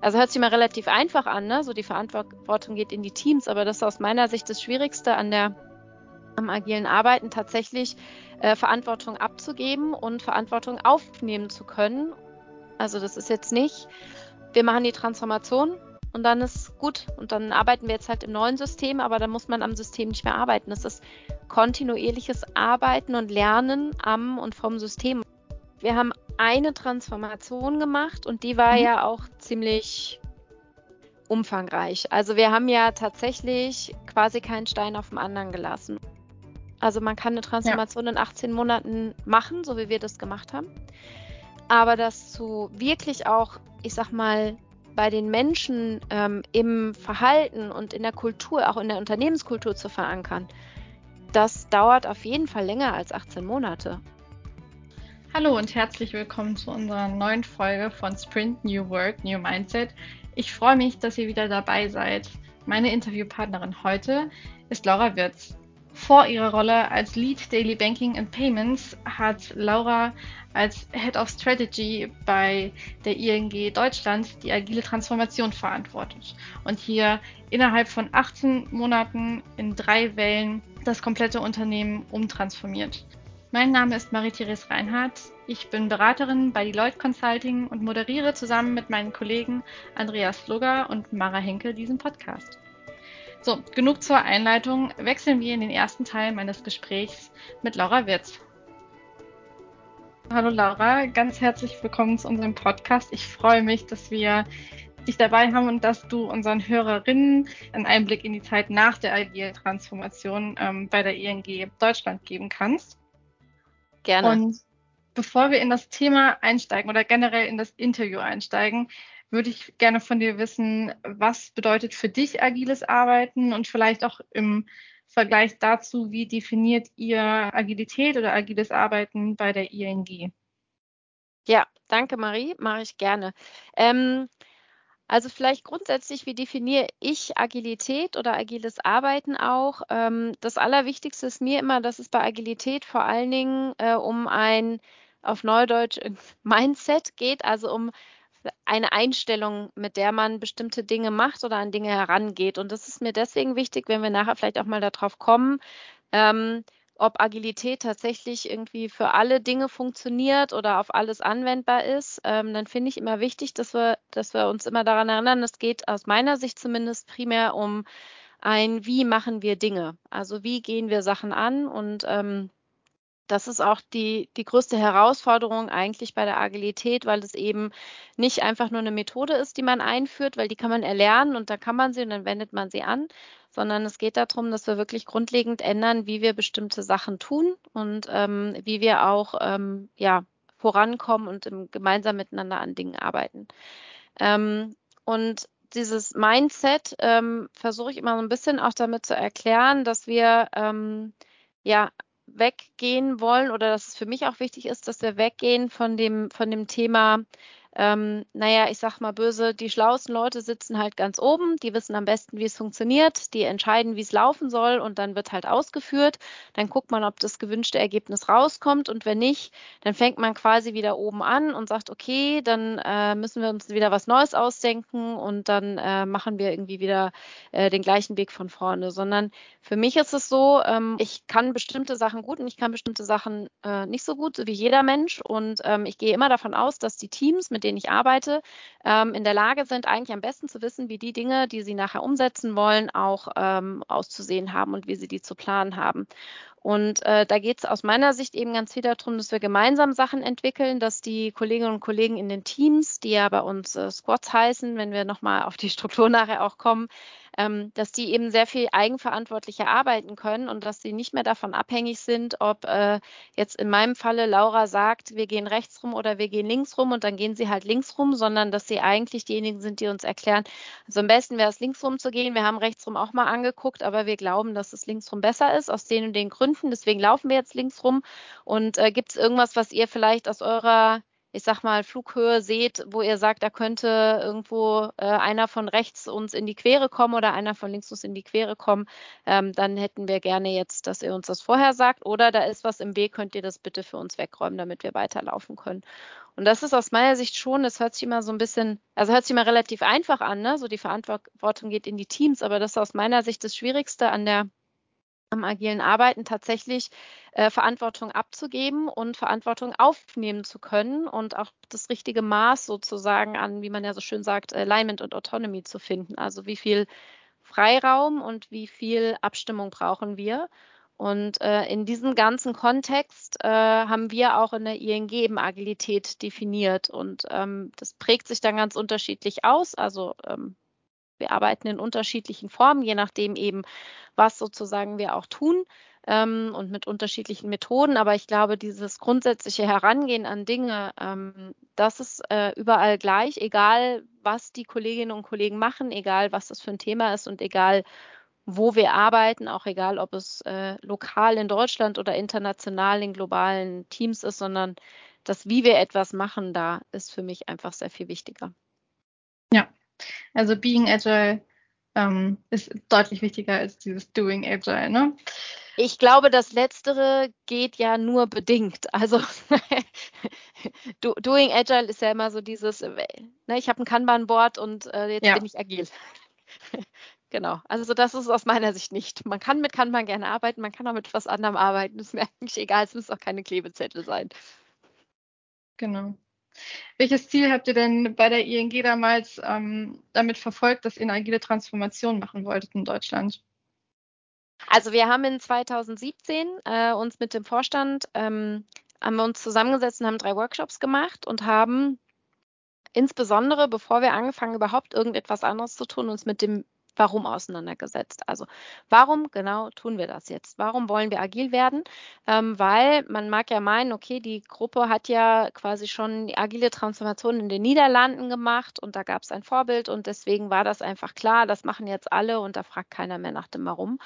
Also hört sich mal relativ einfach an, ne? So die Verantwortung geht in die Teams, aber das ist aus meiner Sicht das Schwierigste an der am agilen Arbeiten tatsächlich äh, Verantwortung abzugeben und Verantwortung aufnehmen zu können. Also das ist jetzt nicht, wir machen die Transformation und dann ist gut und dann arbeiten wir jetzt halt im neuen System, aber dann muss man am System nicht mehr arbeiten. Das ist kontinuierliches Arbeiten und Lernen am und vom System. Wir haben eine Transformation gemacht und die war mhm. ja auch ziemlich umfangreich. Also wir haben ja tatsächlich quasi keinen Stein auf dem anderen gelassen. Also man kann eine Transformation ja. in 18 Monaten machen, so wie wir das gemacht haben. Aber das zu wirklich auch, ich sag mal, bei den Menschen ähm, im Verhalten und in der Kultur, auch in der Unternehmenskultur zu verankern, das dauert auf jeden Fall länger als 18 Monate. Hallo und herzlich willkommen zu unserer neuen Folge von Sprint New Work, New Mindset. Ich freue mich, dass ihr wieder dabei seid. Meine Interviewpartnerin heute ist Laura Wirz. Vor ihrer Rolle als Lead Daily Banking and Payments hat Laura als Head of Strategy bei der ING Deutschland die agile Transformation verantwortet und hier innerhalb von 18 Monaten in drei Wellen das komplette Unternehmen umtransformiert. Mein Name ist Marie-Therese Reinhardt. Ich bin Beraterin bei Deloitte Consulting und moderiere zusammen mit meinen Kollegen Andreas Flugger und Mara Henke diesen Podcast. So, genug zur Einleitung. Wechseln wir in den ersten Teil meines Gesprächs mit Laura Wirz. Hallo Laura, ganz herzlich willkommen zu unserem Podcast. Ich freue mich, dass wir dich dabei haben und dass du unseren Hörerinnen einen Einblick in die Zeit nach der agilen Transformation ähm, bei der ING Deutschland geben kannst. Gerne. Und bevor wir in das Thema einsteigen oder generell in das Interview einsteigen, würde ich gerne von dir wissen, was bedeutet für dich agiles Arbeiten und vielleicht auch im Vergleich dazu, wie definiert ihr Agilität oder agiles Arbeiten bei der ING? Ja, danke Marie, mache ich gerne. Ähm, also vielleicht grundsätzlich, wie definiere ich Agilität oder agiles Arbeiten auch? Ähm, das Allerwichtigste ist mir immer, dass es bei Agilität vor allen Dingen äh, um ein auf Neudeutsch Mindset geht, also um eine Einstellung, mit der man bestimmte Dinge macht oder an Dinge herangeht. Und das ist mir deswegen wichtig, wenn wir nachher vielleicht auch mal darauf kommen, ähm, ob Agilität tatsächlich irgendwie für alle Dinge funktioniert oder auf alles anwendbar ist, ähm, dann finde ich immer wichtig, dass wir, dass wir uns immer daran erinnern, es geht aus meiner Sicht zumindest primär um ein, wie machen wir Dinge? Also wie gehen wir Sachen an? Und ähm, das ist auch die, die größte Herausforderung eigentlich bei der Agilität, weil es eben nicht einfach nur eine Methode ist, die man einführt, weil die kann man erlernen und da kann man sie und dann wendet man sie an, sondern es geht darum, dass wir wirklich grundlegend ändern, wie wir bestimmte Sachen tun und ähm, wie wir auch ähm, ja, vorankommen und im, gemeinsam miteinander an Dingen arbeiten. Ähm, und dieses Mindset ähm, versuche ich immer so ein bisschen auch damit zu erklären, dass wir ähm, ja weggehen wollen oder dass es für mich auch wichtig ist, dass wir weggehen von dem, von dem Thema, ähm, naja, ich sag mal böse, die schlauesten Leute sitzen halt ganz oben, die wissen am besten, wie es funktioniert, die entscheiden, wie es laufen soll und dann wird halt ausgeführt. Dann guckt man, ob das gewünschte Ergebnis rauskommt und wenn nicht, dann fängt man quasi wieder oben an und sagt, okay, dann äh, müssen wir uns wieder was Neues ausdenken und dann äh, machen wir irgendwie wieder äh, den gleichen Weg von vorne, sondern für mich ist es so, ähm, ich kann bestimmte Sachen gut und ich kann bestimmte Sachen äh, nicht so gut, so wie jeder Mensch und ähm, ich gehe immer davon aus, dass die Teams mit mit denen ich arbeite, ähm, in der Lage sind, eigentlich am besten zu wissen, wie die Dinge, die sie nachher umsetzen wollen, auch ähm, auszusehen haben und wie sie die zu planen haben. Und äh, da geht es aus meiner Sicht eben ganz viel darum, dass wir gemeinsam Sachen entwickeln, dass die Kolleginnen und Kollegen in den Teams, die ja bei uns äh, Squads heißen, wenn wir nochmal auf die Struktur nachher auch kommen, ähm, dass die eben sehr viel eigenverantwortlicher arbeiten können und dass sie nicht mehr davon abhängig sind, ob äh, jetzt in meinem Falle Laura sagt, wir gehen rechts rum oder wir gehen links rum und dann gehen sie halt links rum, sondern dass sie eigentlich diejenigen sind, die uns erklären, also am besten wäre es links rum zu gehen. Wir haben rechts rum auch mal angeguckt, aber wir glauben, dass es links rum besser ist, aus den und den Gründen. Deswegen laufen wir jetzt links rum. Und äh, gibt es irgendwas, was ihr vielleicht aus eurer ich sag mal, Flughöhe seht, wo ihr sagt, da könnte irgendwo äh, einer von rechts uns in die Quere kommen oder einer von links uns in die Quere kommen, ähm, dann hätten wir gerne jetzt, dass ihr uns das vorher sagt. Oder da ist was im Weg, könnt ihr das bitte für uns wegräumen, damit wir weiterlaufen können. Und das ist aus meiner Sicht schon, das hört sich immer so ein bisschen, also hört sich immer relativ einfach an, ne? So die Verantwortung geht in die Teams, aber das ist aus meiner Sicht das Schwierigste an der am agilen Arbeiten tatsächlich äh, Verantwortung abzugeben und Verantwortung aufnehmen zu können und auch das richtige Maß sozusagen an, wie man ja so schön sagt, Alignment und Autonomy zu finden. Also wie viel Freiraum und wie viel Abstimmung brauchen wir. Und äh, in diesem ganzen Kontext äh, haben wir auch in der ING eben Agilität definiert. Und ähm, das prägt sich dann ganz unterschiedlich aus. Also ähm, wir arbeiten in unterschiedlichen Formen, je nachdem eben, was sozusagen wir auch tun ähm, und mit unterschiedlichen Methoden. Aber ich glaube, dieses grundsätzliche Herangehen an Dinge, ähm, das ist äh, überall gleich, egal was die Kolleginnen und Kollegen machen, egal was das für ein Thema ist und egal wo wir arbeiten, auch egal ob es äh, lokal in Deutschland oder international in globalen Teams ist, sondern das, wie wir etwas machen, da ist für mich einfach sehr viel wichtiger. Ja, also Being Agile ähm, ist deutlich wichtiger als dieses Doing Agile, ne? Ich glaube, das Letztere geht ja nur bedingt. Also do, Doing Agile ist ja immer so dieses, ne, ich habe ein Kanban-Board und äh, jetzt ja. bin ich agil. genau. Also das ist aus meiner Sicht nicht. Man kann mit Kanban gerne arbeiten, man kann auch mit was anderem arbeiten. Das ist mir eigentlich egal, es müssen auch keine Klebezettel sein. Genau. Welches Ziel habt ihr denn bei der ING damals ähm, damit verfolgt, dass ihr eine agile Transformation machen wolltet in Deutschland? Also wir haben in 2017 äh, uns mit dem Vorstand ähm, haben wir uns zusammengesetzt und haben drei Workshops gemacht und haben insbesondere, bevor wir angefangen, überhaupt irgendetwas anderes zu tun, uns mit dem Warum auseinandergesetzt. Also warum genau tun wir das jetzt? Warum wollen wir agil werden? Ähm, weil man mag ja meinen, okay, die Gruppe hat ja quasi schon die agile Transformation in den Niederlanden gemacht und da gab es ein Vorbild und deswegen war das einfach klar, das machen jetzt alle und da fragt keiner mehr nach dem Warum.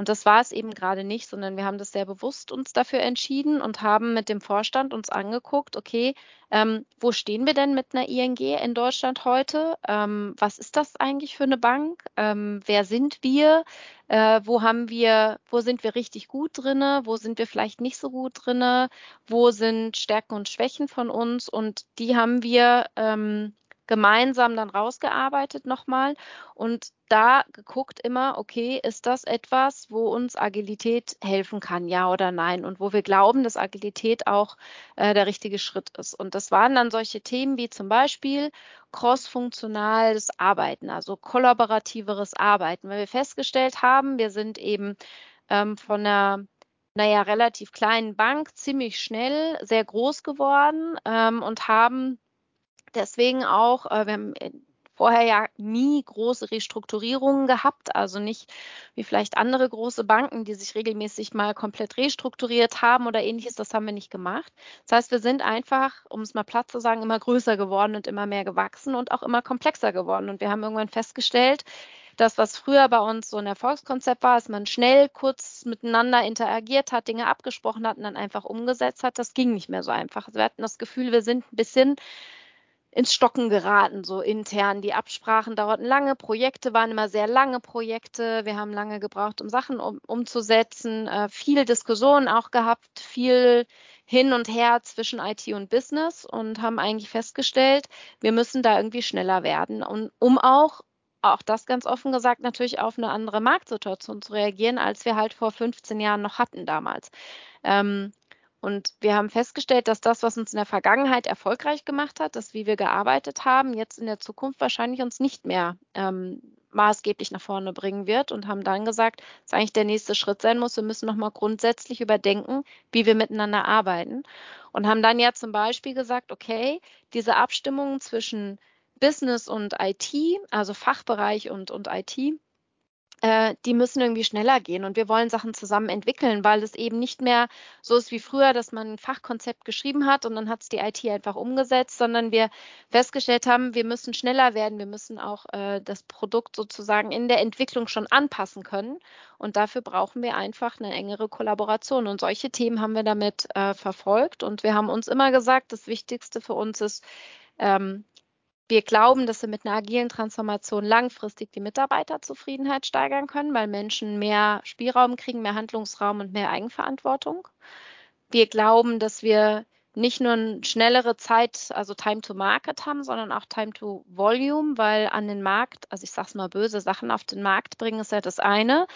Und das war es eben gerade nicht, sondern wir haben das sehr bewusst uns dafür entschieden und haben mit dem Vorstand uns angeguckt, okay, ähm, wo stehen wir denn mit einer ING in Deutschland heute? Ähm, was ist das eigentlich für eine Bank? Ähm, wer sind wir? Äh, wo haben wir, wo sind wir richtig gut drinne? Wo sind wir vielleicht nicht so gut drinne? Wo sind Stärken und Schwächen von uns? Und die haben wir ähm, gemeinsam dann rausgearbeitet nochmal und da geguckt immer, okay, ist das etwas, wo uns Agilität helfen kann, ja oder nein? Und wo wir glauben, dass Agilität auch äh, der richtige Schritt ist. Und das waren dann solche Themen wie zum Beispiel crossfunktionales Arbeiten, also kollaborativeres Arbeiten, weil wir festgestellt haben, wir sind eben ähm, von einer naja, relativ kleinen Bank ziemlich schnell sehr groß geworden ähm, und haben deswegen auch, äh, wir haben äh, vorher ja nie große Restrukturierungen gehabt, also nicht wie vielleicht andere große Banken, die sich regelmäßig mal komplett restrukturiert haben oder ähnliches, das haben wir nicht gemacht. Das heißt, wir sind einfach, um es mal platt zu sagen, immer größer geworden und immer mehr gewachsen und auch immer komplexer geworden. Und wir haben irgendwann festgestellt, das, was früher bei uns so ein Erfolgskonzept war, dass man schnell kurz miteinander interagiert hat, Dinge abgesprochen hat und dann einfach umgesetzt hat, das ging nicht mehr so einfach. Also wir hatten das Gefühl, wir sind ein bisschen ins Stocken geraten, so intern. Die Absprachen dauerten lange, Projekte waren immer sehr lange Projekte. Wir haben lange gebraucht, um Sachen um, umzusetzen, äh, viel Diskussionen auch gehabt, viel hin und her zwischen IT und Business und haben eigentlich festgestellt, wir müssen da irgendwie schneller werden, und, um auch auch das ganz offen gesagt natürlich auf eine andere Marktsituation zu reagieren, als wir halt vor 15 Jahren noch hatten damals. Ähm, und wir haben festgestellt, dass das, was uns in der Vergangenheit erfolgreich gemacht hat, das, wie wir gearbeitet haben, jetzt in der Zukunft wahrscheinlich uns nicht mehr ähm, maßgeblich nach vorne bringen wird und haben dann gesagt, dass eigentlich der nächste Schritt sein muss. Wir müssen nochmal grundsätzlich überdenken, wie wir miteinander arbeiten. Und haben dann ja zum Beispiel gesagt, okay, diese Abstimmungen zwischen Business und IT, also Fachbereich und, und IT, äh, die müssen irgendwie schneller gehen und wir wollen Sachen zusammen entwickeln, weil es eben nicht mehr so ist wie früher, dass man ein Fachkonzept geschrieben hat und dann hat es die IT einfach umgesetzt, sondern wir festgestellt haben, wir müssen schneller werden, wir müssen auch äh, das Produkt sozusagen in der Entwicklung schon anpassen können und dafür brauchen wir einfach eine engere Kollaboration. Und solche Themen haben wir damit äh, verfolgt und wir haben uns immer gesagt, das Wichtigste für uns ist, ähm, wir glauben, dass wir mit einer agilen Transformation langfristig die Mitarbeiterzufriedenheit steigern können, weil Menschen mehr Spielraum kriegen, mehr Handlungsraum und mehr Eigenverantwortung. Wir glauben, dass wir nicht nur eine schnellere Zeit, also Time to Market haben, sondern auch Time to Volume, weil an den Markt, also ich sage es mal böse, Sachen auf den Markt bringen ist ja das eine.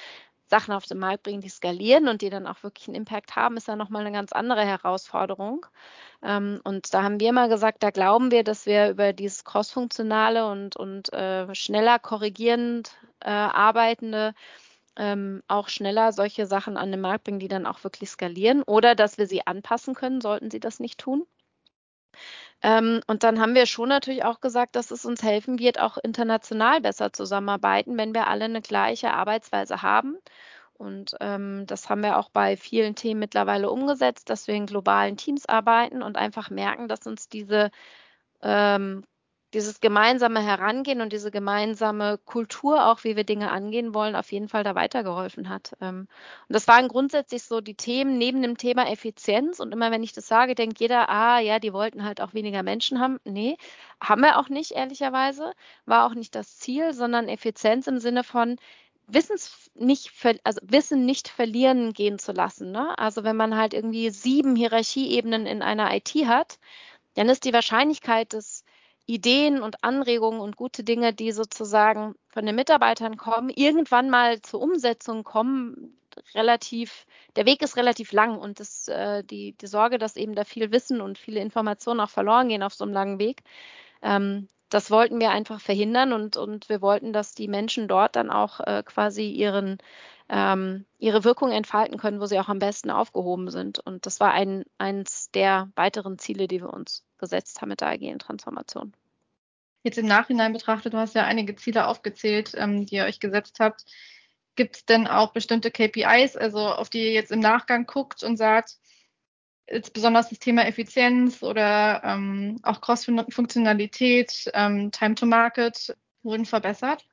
Sachen auf den Markt bringen, die skalieren und die dann auch wirklich einen Impact haben, ist ja nochmal eine ganz andere Herausforderung. Ähm, und da haben wir immer gesagt, da glauben wir, dass wir über dieses crossfunktionale und, und äh, schneller korrigierend äh, arbeitende ähm, auch schneller solche Sachen an den Markt bringen, die dann auch wirklich skalieren oder dass wir sie anpassen können, sollten sie das nicht tun. Ähm, und dann haben wir schon natürlich auch gesagt, dass es uns helfen wird, auch international besser zusammenarbeiten, wenn wir alle eine gleiche Arbeitsweise haben. Und ähm, das haben wir auch bei vielen Themen mittlerweile umgesetzt, dass wir in globalen Teams arbeiten und einfach merken, dass uns diese ähm, dieses gemeinsame Herangehen und diese gemeinsame Kultur, auch wie wir Dinge angehen wollen, auf jeden Fall da weitergeholfen hat. Ähm, und das waren grundsätzlich so die Themen neben dem Thema Effizienz. Und immer wenn ich das sage, denkt jeder, ah ja, die wollten halt auch weniger Menschen haben. Nee, haben wir auch nicht, ehrlicherweise. War auch nicht das Ziel, sondern Effizienz im Sinne von, Wissens nicht, also Wissen nicht verlieren gehen zu lassen. Ne? Also wenn man halt irgendwie sieben Hierarchieebenen in einer IT hat, dann ist die Wahrscheinlichkeit, dass Ideen und Anregungen und gute Dinge, die sozusagen von den Mitarbeitern kommen, irgendwann mal zur Umsetzung kommen, relativ, der Weg ist relativ lang und das, äh, die, die Sorge, dass eben da viel Wissen und viele Informationen auch verloren gehen auf so einem langen Weg, ähm, das wollten wir einfach verhindern und, und wir wollten, dass die Menschen dort dann auch äh, quasi ihren, ähm, ihre Wirkung entfalten können, wo sie auch am besten aufgehoben sind. Und das war ein, eins der weiteren Ziele, die wir uns gesetzt haben mit der agilen Transformation. Jetzt im Nachhinein betrachtet, du hast ja einige Ziele aufgezählt, ähm, die ihr euch gesetzt habt. Gibt es denn auch bestimmte KPIs, also auf die ihr jetzt im Nachgang guckt und sagt, jetzt besonders das Thema Effizienz oder ähm, auch Cross-Funktionalität, ähm, Time to Market wurden verbessert?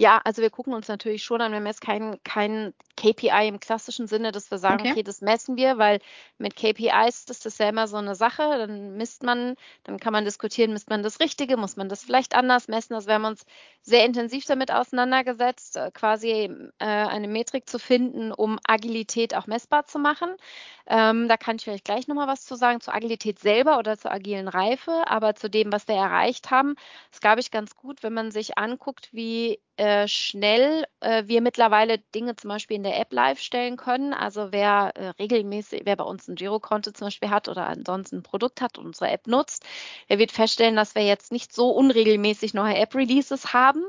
Ja, also wir gucken uns natürlich schon an, wir haben jetzt kein, kein KPI im klassischen Sinne, dass wir sagen, okay. okay, das messen wir, weil mit KPIs ist das ja immer so eine Sache, dann misst man, dann kann man diskutieren, misst man das Richtige, muss man das vielleicht anders messen. Also wir haben uns sehr intensiv damit auseinandergesetzt, äh, quasi äh, eine Metrik zu finden, um Agilität auch messbar zu machen. Ähm, da kann ich vielleicht gleich nochmal was zu sagen, zur Agilität selber oder zur agilen Reife, aber zu dem, was wir erreicht haben, ist, glaube ich, ganz gut, wenn man sich anguckt, wie äh, schnell äh, wir mittlerweile Dinge zum Beispiel in der App live stellen können. Also wer äh, regelmäßig, wer bei uns ein Girokonto zum Beispiel hat oder ansonsten ein Produkt hat und unsere App nutzt, der wird feststellen, dass wir jetzt nicht so unregelmäßig neue App-Releases haben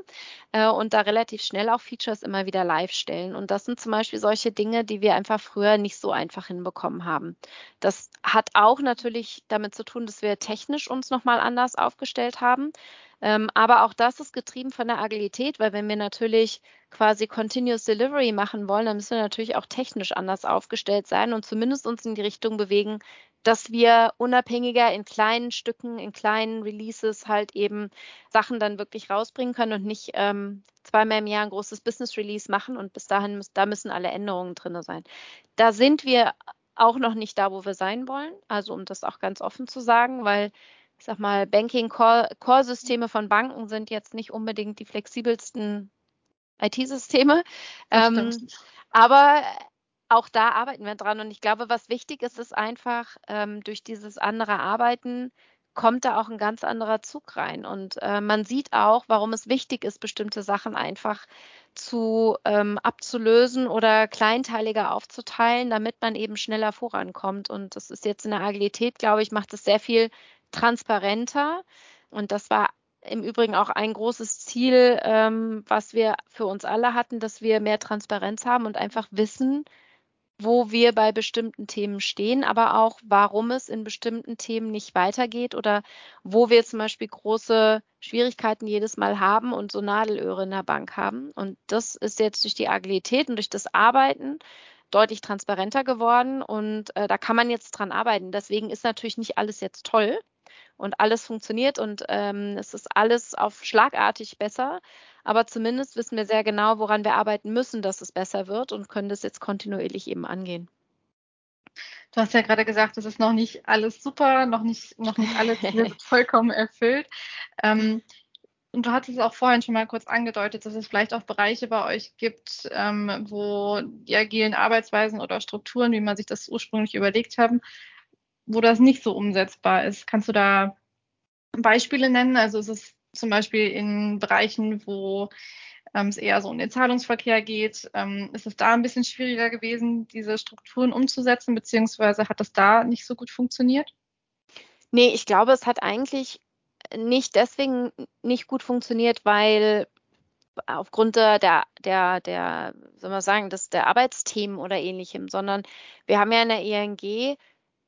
äh, und da relativ schnell auch Features immer wieder live stellen. Und das sind zum Beispiel solche Dinge, die wir einfach früher nicht so einfach hinbekommen haben. Das hat auch natürlich damit zu tun, dass wir technisch uns nochmal anders aufgestellt haben. Ähm, aber auch das ist getrieben von der Agilität, weil wenn wir natürlich quasi Continuous Delivery machen wollen, dann müssen wir natürlich auch technisch anders aufgestellt sein und zumindest uns in die Richtung bewegen, dass wir unabhängiger in kleinen Stücken, in kleinen Releases halt eben Sachen dann wirklich rausbringen können und nicht ähm, zweimal im Jahr ein großes Business Release machen und bis dahin müssen, da müssen alle Änderungen drin sein. Da sind wir auch noch nicht da, wo wir sein wollen. Also um das auch ganz offen zu sagen, weil ich sag mal, Banking-Core-Systeme von Banken sind jetzt nicht unbedingt die flexibelsten IT-Systeme. Ähm, aber auch da arbeiten wir dran. Und ich glaube, was wichtig ist, ist einfach, ähm, durch dieses andere Arbeiten kommt da auch ein ganz anderer Zug rein. Und äh, man sieht auch, warum es wichtig ist, bestimmte Sachen einfach zu ähm, abzulösen oder kleinteiliger aufzuteilen, damit man eben schneller vorankommt. Und das ist jetzt in der Agilität, glaube ich, macht es sehr viel transparenter. Und das war im Übrigen auch ein großes Ziel, ähm, was wir für uns alle hatten, dass wir mehr Transparenz haben und einfach wissen, wo wir bei bestimmten Themen stehen, aber auch, warum es in bestimmten Themen nicht weitergeht oder wo wir zum Beispiel große Schwierigkeiten jedes Mal haben und so Nadelöhre in der Bank haben. Und das ist jetzt durch die Agilität und durch das Arbeiten deutlich transparenter geworden und äh, da kann man jetzt dran arbeiten. Deswegen ist natürlich nicht alles jetzt toll und alles funktioniert und ähm, es ist alles auf schlagartig besser. Aber zumindest wissen wir sehr genau, woran wir arbeiten müssen, dass es besser wird und können das jetzt kontinuierlich eben angehen. Du hast ja gerade gesagt, es ist noch nicht alles super, noch nicht, noch nicht alles vollkommen erfüllt. Ähm, und du hattest es auch vorhin schon mal kurz angedeutet, dass es vielleicht auch Bereiche bei euch gibt, ähm, wo die agilen Arbeitsweisen oder Strukturen, wie man sich das ursprünglich überlegt haben, wo das nicht so umsetzbar ist. Kannst du da Beispiele nennen? Also ist es zum Beispiel in Bereichen, wo ähm, es eher so um den Zahlungsverkehr geht, ähm, ist es da ein bisschen schwieriger gewesen, diese Strukturen umzusetzen, beziehungsweise hat das da nicht so gut funktioniert? Nee, ich glaube, es hat eigentlich nicht deswegen nicht gut funktioniert, weil aufgrund der, der, der, soll man sagen, des, der Arbeitsthemen oder ähnlichem, sondern wir haben ja in der ENG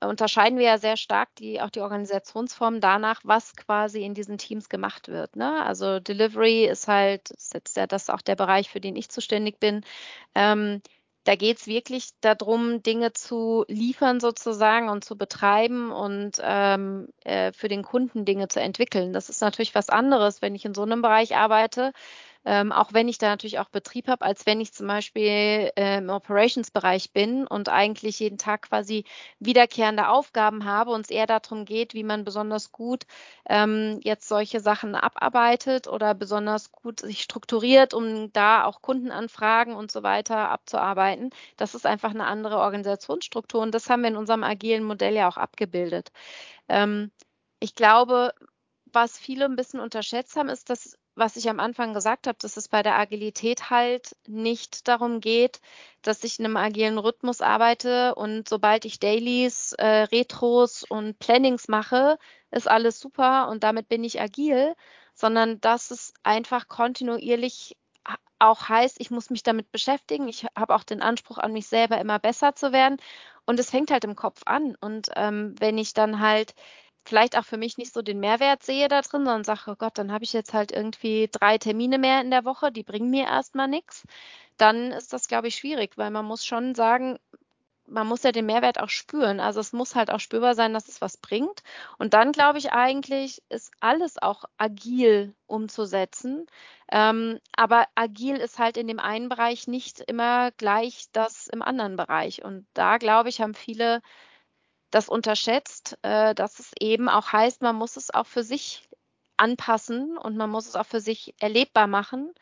unterscheiden wir ja sehr stark die, auch die Organisationsform danach, was quasi in diesen Teams gemacht wird. Ne? Also Delivery ist halt, ist jetzt ja das auch der Bereich, für den ich zuständig bin. Ähm, da geht es wirklich darum, Dinge zu liefern sozusagen und zu betreiben und ähm, äh, für den Kunden Dinge zu entwickeln. Das ist natürlich was anderes, wenn ich in so einem Bereich arbeite, ähm, auch wenn ich da natürlich auch Betrieb habe, als wenn ich zum Beispiel äh, im Operations-Bereich bin und eigentlich jeden Tag quasi wiederkehrende Aufgaben habe und es eher darum geht, wie man besonders gut ähm, jetzt solche Sachen abarbeitet oder besonders gut sich strukturiert, um da auch Kundenanfragen und so weiter abzuarbeiten. Das ist einfach eine andere Organisationsstruktur und das haben wir in unserem agilen Modell ja auch abgebildet. Ähm, ich glaube, was viele ein bisschen unterschätzt haben, ist, dass was ich am Anfang gesagt habe, dass es bei der Agilität halt nicht darum geht, dass ich in einem agilen Rhythmus arbeite und sobald ich Dailies, äh, Retros und Plannings mache, ist alles super und damit bin ich agil, sondern dass es einfach kontinuierlich auch heißt, ich muss mich damit beschäftigen. Ich habe auch den Anspruch an mich selber, immer besser zu werden. Und es fängt halt im Kopf an. Und ähm, wenn ich dann halt vielleicht auch für mich nicht so den Mehrwert sehe da drin, sondern sage, oh Gott, dann habe ich jetzt halt irgendwie drei Termine mehr in der Woche, die bringen mir erstmal nichts, dann ist das, glaube ich, schwierig, weil man muss schon sagen, man muss ja den Mehrwert auch spüren. Also es muss halt auch spürbar sein, dass es was bringt. Und dann glaube ich eigentlich, ist alles auch agil umzusetzen. Ähm, aber agil ist halt in dem einen Bereich nicht immer gleich das im anderen Bereich. Und da glaube ich, haben viele das unterschätzt, äh, dass es eben auch heißt, man muss es auch für sich anpassen und man muss es auch für sich erlebbar machen.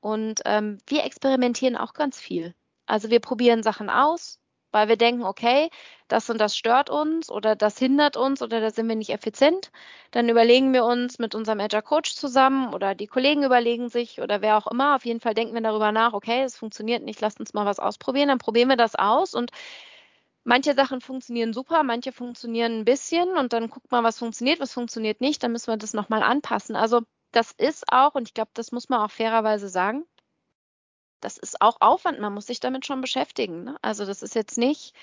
Und ähm, wir experimentieren auch ganz viel. Also wir probieren Sachen aus, weil wir denken, okay, das und das stört uns oder das hindert uns oder da sind wir nicht effizient. Dann überlegen wir uns mit unserem Agile Coach zusammen oder die Kollegen überlegen sich oder wer auch immer. Auf jeden Fall denken wir darüber nach, okay, es funktioniert nicht, lasst uns mal was ausprobieren. Dann probieren wir das aus und manche Sachen funktionieren super, manche funktionieren ein bisschen und dann guckt man, was funktioniert, was funktioniert nicht, dann müssen wir das nochmal anpassen. Also das ist auch, und ich glaube, das muss man auch fairerweise sagen, das ist auch Aufwand, man muss sich damit schon beschäftigen. Ne? Also das ist jetzt nicht,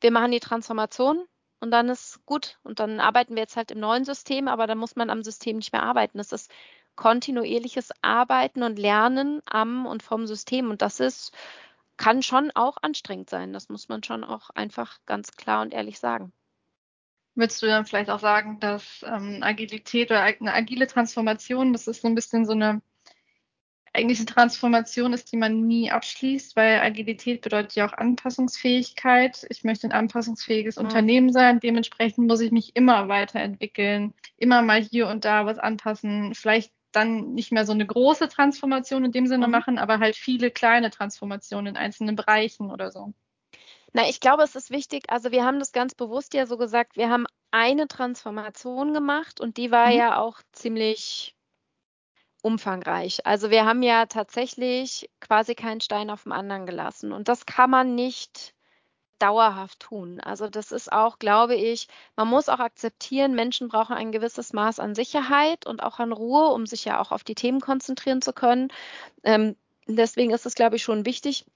wir machen die Transformation und dann ist gut und dann arbeiten wir jetzt halt im neuen System, aber dann muss man am System nicht mehr arbeiten. Das ist kontinuierliches Arbeiten und Lernen am und vom System und das ist kann schon auch anstrengend sein. Das muss man schon auch einfach ganz klar und ehrlich sagen. Würdest du dann vielleicht auch sagen, dass ähm, Agilität oder eine agile Transformation, das ist so ein bisschen so eine eigentliche Transformation ist, die man nie abschließt, weil Agilität bedeutet ja auch Anpassungsfähigkeit. Ich möchte ein anpassungsfähiges mhm. Unternehmen sein. Dementsprechend muss ich mich immer weiterentwickeln, immer mal hier und da was anpassen. Vielleicht dann nicht mehr so eine große Transformation in dem Sinne mhm. machen, aber halt viele kleine Transformationen in einzelnen Bereichen oder so. Na, ich glaube, es ist wichtig, also wir haben das ganz bewusst ja so gesagt, wir haben eine Transformation gemacht und die war mhm. ja auch ziemlich umfangreich. Also wir haben ja tatsächlich quasi keinen Stein auf dem anderen gelassen und das kann man nicht dauerhaft tun. Also das ist auch, glaube ich, man muss auch akzeptieren, Menschen brauchen ein gewisses Maß an Sicherheit und auch an Ruhe, um sich ja auch auf die Themen konzentrieren zu können. Ähm, deswegen ist es, glaube ich, schon wichtig,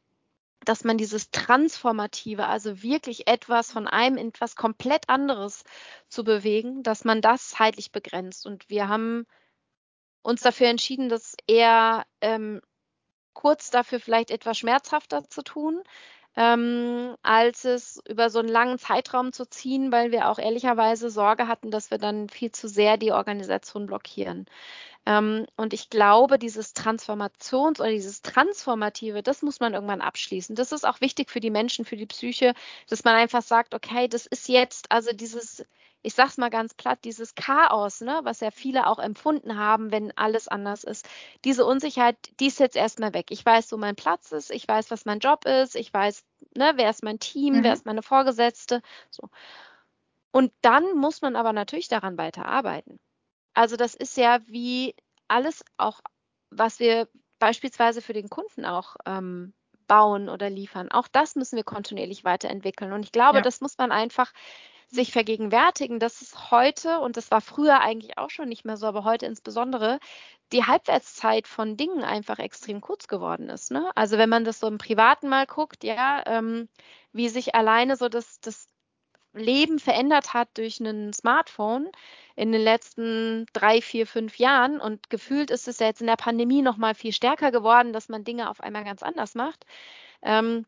dass man dieses Transformative, also wirklich etwas von einem in etwas komplett anderes zu bewegen, dass man das zeitlich begrenzt. Und wir haben uns dafür entschieden, das eher ähm, kurz dafür vielleicht etwas schmerzhafter zu tun, ähm, als es über so einen langen Zeitraum zu ziehen, weil wir auch ehrlicherweise Sorge hatten, dass wir dann viel zu sehr die Organisation blockieren. Ähm, und ich glaube, dieses Transformations- oder dieses Transformative, das muss man irgendwann abschließen. Das ist auch wichtig für die Menschen, für die Psyche, dass man einfach sagt, okay, das ist jetzt, also dieses, ich sag's mal ganz platt, dieses Chaos, ne, was ja viele auch empfunden haben, wenn alles anders ist. Diese Unsicherheit, die ist jetzt erstmal weg. Ich weiß, wo mein Platz ist, ich weiß, was mein Job ist, ich weiß, ne, wer ist mein Team, mhm. wer ist meine Vorgesetzte, so. Und dann muss man aber natürlich daran weiterarbeiten. Also das ist ja wie alles auch, was wir beispielsweise für den Kunden auch ähm, bauen oder liefern. Auch das müssen wir kontinuierlich weiterentwickeln. Und ich glaube, ja. das muss man einfach sich vergegenwärtigen, dass es heute, und das war früher eigentlich auch schon nicht mehr so, aber heute insbesondere, die Halbwertszeit von Dingen einfach extrem kurz geworden ist. Ne? Also wenn man das so im Privaten mal guckt, ja, ähm, wie sich alleine so das, das Leben verändert hat durch ein Smartphone in den letzten drei, vier, fünf Jahren. Und gefühlt ist es ja jetzt in der Pandemie noch mal viel stärker geworden, dass man Dinge auf einmal ganz anders macht. Ähm,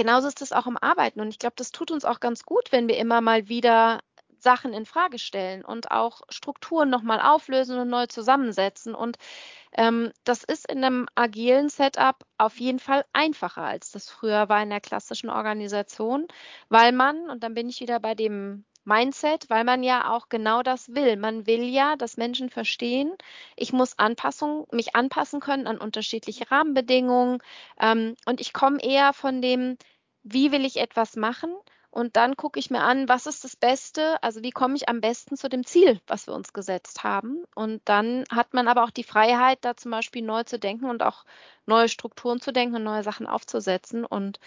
genauso ist es auch im Arbeiten. Und ich glaube, das tut uns auch ganz gut, wenn wir immer mal wieder Sachen in Frage stellen und auch Strukturen nochmal auflösen und neu zusammensetzen. Und ähm, das ist in einem agilen Setup auf jeden Fall einfacher, als das früher war in der klassischen Organisation, weil man, und dann bin ich wieder bei dem Mindset, weil man ja auch genau das will. Man will ja, dass Menschen verstehen, ich muss Anpassung, mich anpassen können an unterschiedliche Rahmenbedingungen. Ähm, und ich komme eher von dem, wie will ich etwas machen und dann gucke ich mir an, was ist das Beste, also wie komme ich am besten zu dem Ziel, was wir uns gesetzt haben. Und dann hat man aber auch die Freiheit, da zum Beispiel neu zu denken und auch neue Strukturen zu denken und neue Sachen aufzusetzen. Und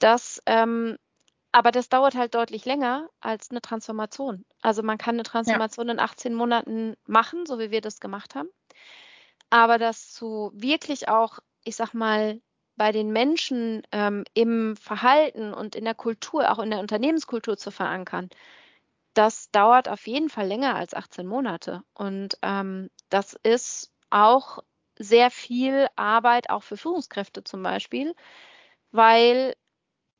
das, ähm, aber das dauert halt deutlich länger als eine Transformation. Also man kann eine Transformation ja. in 18 Monaten machen, so wie wir das gemacht haben. Aber das zu wirklich auch, ich sag mal, bei den Menschen ähm, im Verhalten und in der Kultur, auch in der Unternehmenskultur zu verankern, das dauert auf jeden Fall länger als 18 Monate. Und ähm, das ist auch sehr viel Arbeit, auch für Führungskräfte zum Beispiel, weil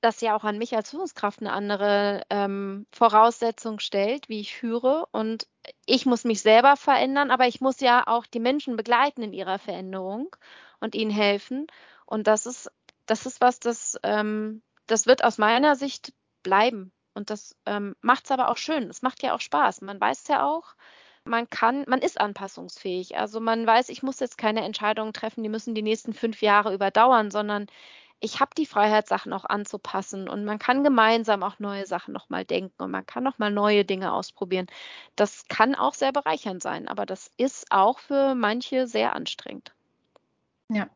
das ja auch an mich als Führungskraft eine andere ähm, Voraussetzung stellt, wie ich führe. Und ich muss mich selber verändern, aber ich muss ja auch die Menschen begleiten in ihrer Veränderung und ihnen helfen. Und das ist, das ist was, das, ähm, das wird aus meiner Sicht bleiben. Und das ähm, macht es aber auch schön. Es macht ja auch Spaß. Man weiß ja auch, man kann, man ist anpassungsfähig. Also man weiß, ich muss jetzt keine Entscheidungen treffen, die müssen die nächsten fünf Jahre überdauern, sondern ich habe die Freiheit, Sachen auch anzupassen und man kann gemeinsam auch neue Sachen nochmal denken und man kann nochmal neue Dinge ausprobieren. Das kann auch sehr bereichernd sein, aber das ist auch für manche sehr anstrengend. Ja.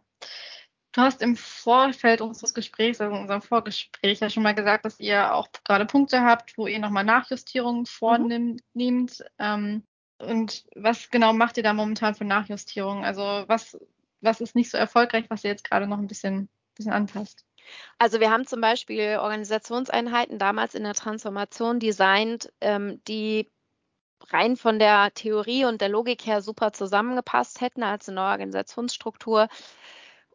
Du hast im Vorfeld unseres Gesprächs, also in unserem Vorgespräch, ja schon mal gesagt, dass ihr auch gerade Punkte habt, wo ihr nochmal Nachjustierungen vornimmt. Mhm. Ähm, und was genau macht ihr da momentan für Nachjustierungen? Also was, was ist nicht so erfolgreich, was ihr jetzt gerade noch ein bisschen, bisschen anpasst? Also wir haben zum Beispiel Organisationseinheiten damals in der Transformation designt, ähm, die rein von der Theorie und der Logik her super zusammengepasst hätten als eine neue Organisationsstruktur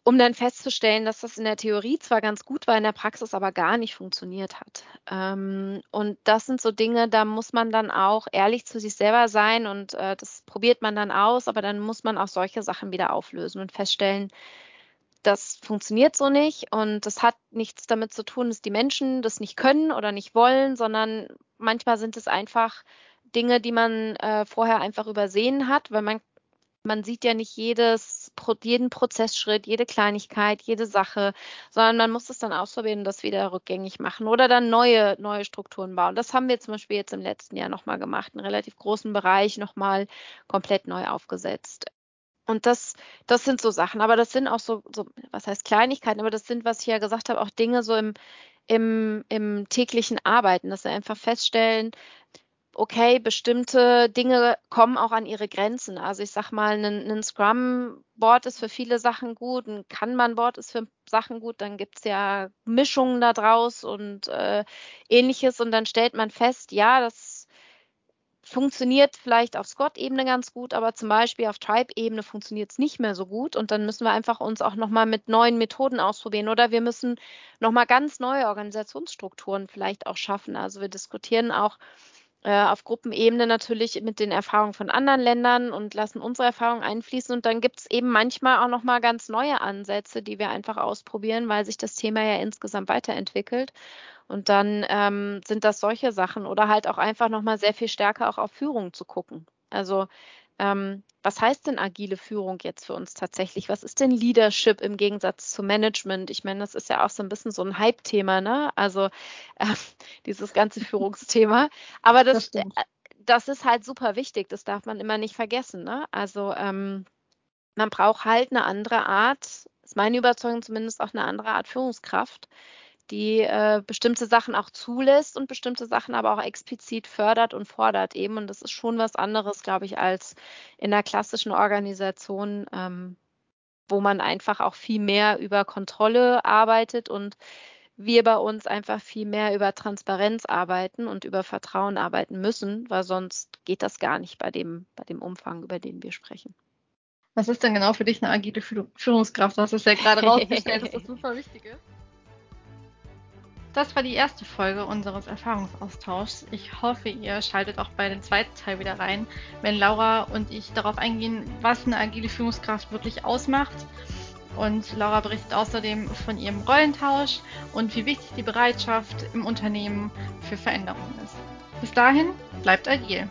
um dann festzustellen, dass das in der Theorie zwar ganz gut war, in der Praxis aber gar nicht funktioniert hat. Ähm, und das sind so Dinge, da muss man dann auch ehrlich zu sich selber sein und äh, das probiert man dann aus, aber dann muss man auch solche Sachen wieder auflösen und feststellen, das funktioniert so nicht und das hat nichts damit zu tun, dass die Menschen das nicht können oder nicht wollen, sondern manchmal sind es einfach Dinge, die man äh, vorher einfach übersehen hat, weil man man sieht ja nicht jedes, jeden Prozessschritt, jede Kleinigkeit, jede Sache, sondern man muss es dann ausprobieren und das wieder rückgängig machen oder dann neue, neue Strukturen bauen. Das haben wir zum Beispiel jetzt im letzten Jahr nochmal gemacht, einen relativ großen Bereich nochmal komplett neu aufgesetzt. Und das, das sind so Sachen, aber das sind auch so, so, was heißt Kleinigkeiten, aber das sind, was ich ja gesagt habe, auch Dinge so im, im, im täglichen Arbeiten, dass wir einfach feststellen, okay, bestimmte Dinge kommen auch an ihre Grenzen. Also ich sag mal, ein, ein Scrum-Board ist für viele Sachen gut, ein Kanban-Board ist für Sachen gut, dann gibt es ja Mischungen da draus und äh, ähnliches und dann stellt man fest, ja, das funktioniert vielleicht auf Scott-Ebene ganz gut, aber zum Beispiel auf Tribe-Ebene funktioniert es nicht mehr so gut und dann müssen wir einfach uns auch nochmal mit neuen Methoden ausprobieren oder wir müssen nochmal ganz neue Organisationsstrukturen vielleicht auch schaffen. Also wir diskutieren auch äh, auf Gruppenebene natürlich mit den Erfahrungen von anderen Ländern und lassen unsere Erfahrungen einfließen und dann gibt es eben manchmal auch nochmal ganz neue Ansätze, die wir einfach ausprobieren, weil sich das Thema ja insgesamt weiterentwickelt. Und dann ähm, sind das solche Sachen oder halt auch einfach nochmal sehr viel stärker auch auf Führung zu gucken. Also ähm, was heißt denn agile Führung jetzt für uns tatsächlich? Was ist denn Leadership im Gegensatz zu Management? Ich meine, das ist ja auch so ein bisschen so ein Hype-Thema, ne? Also äh, dieses ganze Führungsthema. Aber das, das, äh, das, ist halt super wichtig. Das darf man immer nicht vergessen. Ne? Also ähm, man braucht halt eine andere Art, ist meine Überzeugung zumindest auch eine andere Art Führungskraft, die äh, bestimmte Sachen auch zulässt und bestimmte Sachen aber auch explizit fördert und fordert eben. Und das ist schon was anderes, glaube ich, als in der klassischen Organisation, ähm, wo man einfach auch viel mehr über Kontrolle arbeitet und wir bei uns einfach viel mehr über Transparenz arbeiten und über Vertrauen arbeiten müssen, weil sonst geht das gar nicht bei dem, bei dem Umfang, über den wir sprechen. Was ist denn genau für dich eine agile Führungskraft? Du hast es ja gerade rausgestellt, dass das super wichtig ist. Das war die erste Folge unseres Erfahrungsaustauschs. Ich hoffe, ihr schaltet auch bei dem zweiten Teil wieder rein, wenn Laura und ich darauf eingehen, was eine agile Führungskraft wirklich ausmacht. Und Laura berichtet außerdem von ihrem Rollentausch und wie wichtig die Bereitschaft im Unternehmen für Veränderungen ist. Bis dahin, bleibt agil.